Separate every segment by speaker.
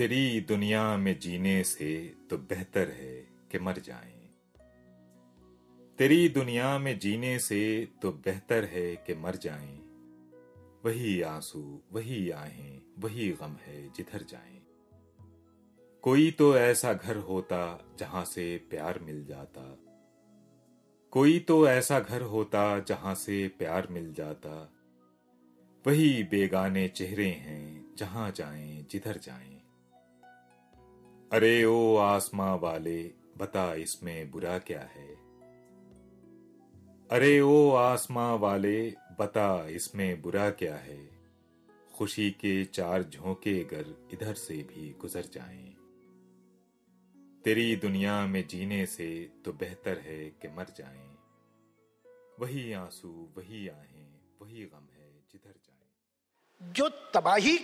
Speaker 1: तेरी दुनिया में जीने से तो बेहतर है कि मर जाएँ। तेरी दुनिया में जीने से तो बेहतर है कि मर जाएँ। वही आँसू, वही आहें, वही गम है जिधर जाएँ। कोई तो ऐसा घर होता जहाँ से प्यार मिल जाता। कोई तो ऐसा घर होता जहाँ से प्यार मिल जाता। वही बेगाने चेहरे हैं जहाँ जाएँ, जिधर जाएँ। अरे ओ आसमां वाले, बता इसमें बुरा क्या है? अरे ओ आसमां वाले, बता इसमें बुरा क्या है? खुशी के चार झोंके अगर इधर से भी गुजर जाएँ। तेरी दुनिया में जीने से तो बेहतर है कि मर जाएँ। वही आँसू, वही आहें, वही गम है जिधर जाएँ।
Speaker 2: जो तबाही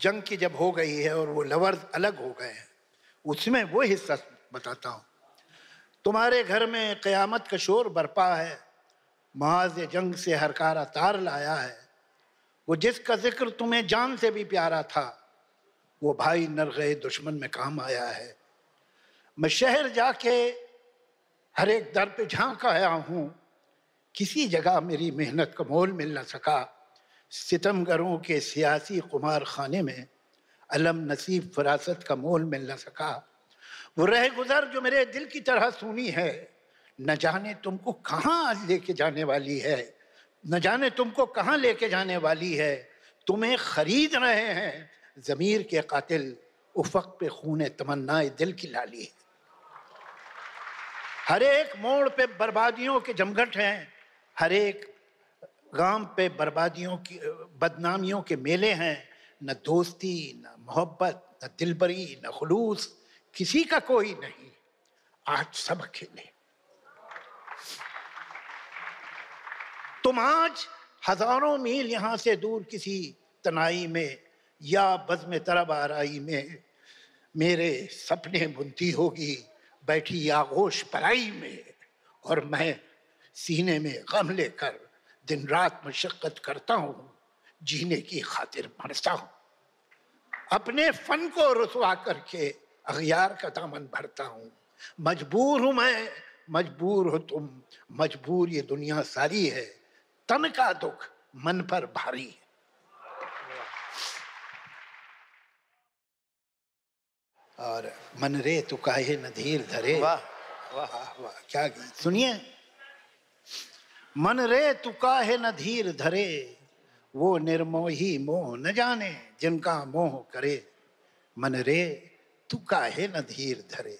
Speaker 2: जंग की जब हो गई है और वो लवर्स अलग हो गए हैं। उसमें वो हिस्सा बताता हूँ। तुम्हारे घर में कयामत का शोर बरपा है महाज जंग से हरकारा तार लाया है। वो जिसका ज़िक्र तुम्हें जान से भी प्यारा था, वो भाई नर गए दुश्मन में काम आया है। मैं शहर जाके हर एक दर पे झाँक आया हूँ, किसी जगह मेरी मेहनत का मोल मिल ना सका। सितमगरों के सियासी कुमार खाने में अलम नसीब फरासत का मोल मिल न सका। वो रह गुजर जो मेरे दिल की तरह सुनी है। न जाने तुमको कहाँ लेके जाने वाली है। न जाने तुमको कहाँ लेके जाने वाली है। तुम्हें खरीद रहे हैं। जमीर के कातिल, उफक पे खून तमन्नाए दिल की लाली है। हर एक मोड़ पे बर्बादियों के जमघट हैं। हर एक गाँव पे बर्बादियों की, बदनामियों के मेले हैं। न दोस्ती, न मोहब्बत, न दिलबरी, न खलूस, किसी का कोई नहीं। आज सब अकेले तुम आज हज़ारों मील यहाँ से दूर किसी तनाई में या बज़म तरब आराई में मेरे सपने बुनती होगी बैठी आगोश पराई में और मैं सीने में गम लेकर दिन रात मशक्क़त करता हूँ। जीने की खातिर मरता हूँ। अपने फन को रसवा करके अखियार का दामन भरता हूँ। मजबूर हूँ मैं मजबूर हो तुम मजबूर ये दुनिया सारी है। तन का दुख मन पर भारी है। और मन रे तू काहे नधीर धरे
Speaker 3: वाह
Speaker 2: वाह। वाह क्या गीत। सुनिए। मन रे तू काहे नधीर धरे। वो निर्मोही मोह न जाने जिनका मोह करे। मन रे, तू काहे नधीर धरे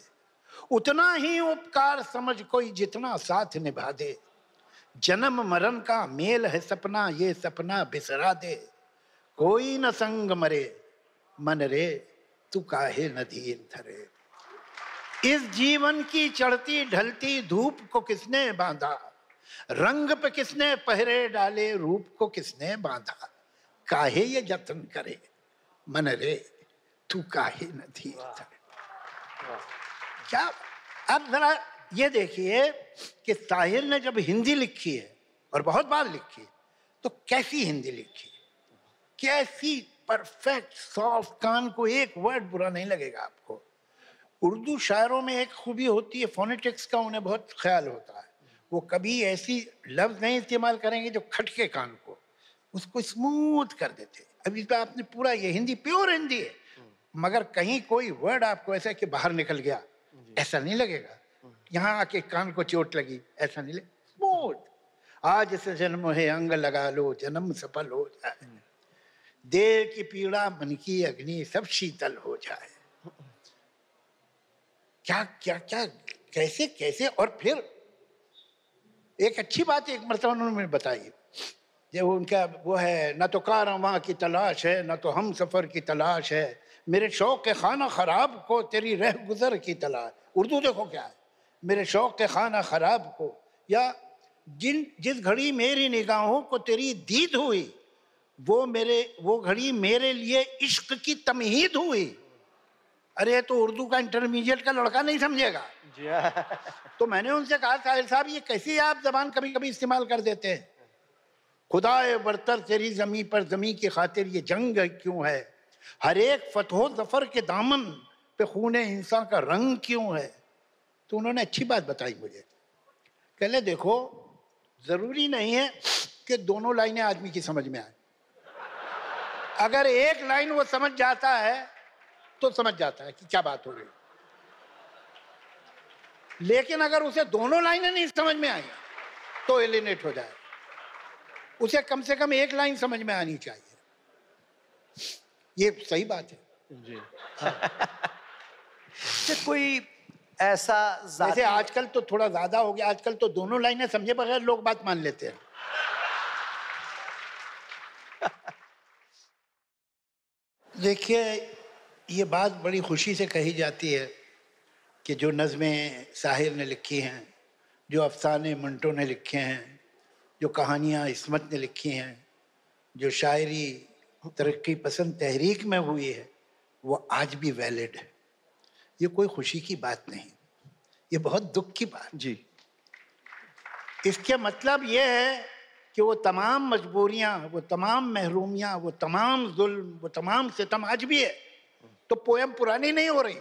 Speaker 2: उतना ही उपकार समझ कोई जितना साथ निभा दे। जन्म मरण का मेल है सपना, ये सपना बिसरा दे। कोई न संग मरे। मन रे, तू काहे नदीर धरे? इस जीवन की चढ़ती ढलती धूप को किसने बांधा? रंग पे किसने पहरे डाले रूप को किसने बांधा? काहे ये जतन करे? मन रे तू काहे नदीर धरे क्या? अब जरा ये देखिए कि साहिर ने जब हिंदी लिखी है और बहुत बार लिखी तो कैसी हिंदी लिखी? कैसी परफेक्ट सॉफ्ट कान को एक वर्ड बुरा नहीं लगेगा आपको। उर्दू शायरों में एक खूबी होती है फोनेटिक्स का उन्हें बहुत ख्याल होता है। वो कभी ऐसी लफ्ज नहीं इस्तेमाल करेंगे जो खटके कान को। उसको स्मूथ कर देते अभी तो आपने पूरा ये हिंदी प्योर हिंदी है। मगर कहीं कोई वर्ड आपको ऐसा कि बाहर निकल गया ऐसा नहीं लगेगा। यहाँ आके कान को चोट लगी ऐसा नहीं लगे। स्मूथ। आज से जन्म है अंग लगा लो जन्म सफल हो जाए। देह की पीड़ा मन की अग्नि सब शीतल हो जाए। क्या क्या क्या कैसे कैसे? और फिर एक अच्छी बात एक मरतबा उन्होंने बताई। जब उनका, वो है, न तो कारवां की तलाश है, न तो हम सफ़र की तलाश है। मेरे शौक के खाना ख़राब को तेरी रह गुज़र की तलाश। उर्दू देखो क्या है। मेरे शौक के खाना ख़राब को, या जिन, जिस घड़ी मेरी निगाहों को तेरी दीद हुई, वो मेरे, वो घड़ी मेरे लिए इश्क की तमहीद हुई। अरे तो उर्दू का इंटरमीडिएट का लड़का नहीं समझेगा। तो मैंने उनसे कहा साहिर साहब ये कैसी आप जबान कभी कभी इस्तेमाल कर देते हैं? खुदा बरतर तेरी जमी पर जमी की खातिर ये जंग क्यों है? हर एक फतहो ज़फ़र के दामन पे खून इंसान का रंग क्यों है? तो उन्होंने अच्छी बात बताई मुझे। कहले देखो ज़रूरी नहीं है कि दोनों लाइनें आदमी की समझ में आए। अगर एक लाइन वो समझ जाता है तो समझ जाता है कि क्या बात हो रही लेकिन अगर उसे दोनों लाइनें नहीं समझ में आई तो एलिनेट हो जाए। उसे कम से कम एक लाइन समझ में आनी चाहिए। ये सही बात है। जी।
Speaker 3: तो कोई ऐसा
Speaker 2: वैसे आजकल तो थोड़ा ज़्यादा हो गया। आजकल तो दोनों लाइनें समझे बगैर लोग बात मान लेते हैं। देखिए ये बात बड़ी खुशी से कही जाती है कि जो नज़में साहिर ने लिखी हैं जो अफसाने मंटो ने लिखे हैं जो कहानियाँ इसमत ने लिखी हैं जो शायरी तरक्की पसंद तहरीक में हुई है वो आज भी वैलिड है। ये कोई खुशी की बात नहीं। ये बहुत दुख की बात
Speaker 3: जी।
Speaker 2: इसके मतलब ये है कि वो तमाम मजबूरियाँ वो तमाम महरूमियाँ वो तमाम जुल्म वो तमाम सितम आज भी है। तो पोएम पुरानी नहीं हो रही।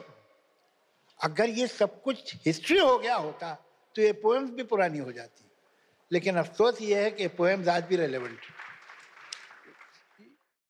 Speaker 2: अगर ये सब कुछ हिस्ट्री हो गया होता तो ये पोएम्स भी पुरानी हो जाती। लेकिन अफसोस ये है कि पोएम्स आज भी रेलेवेंट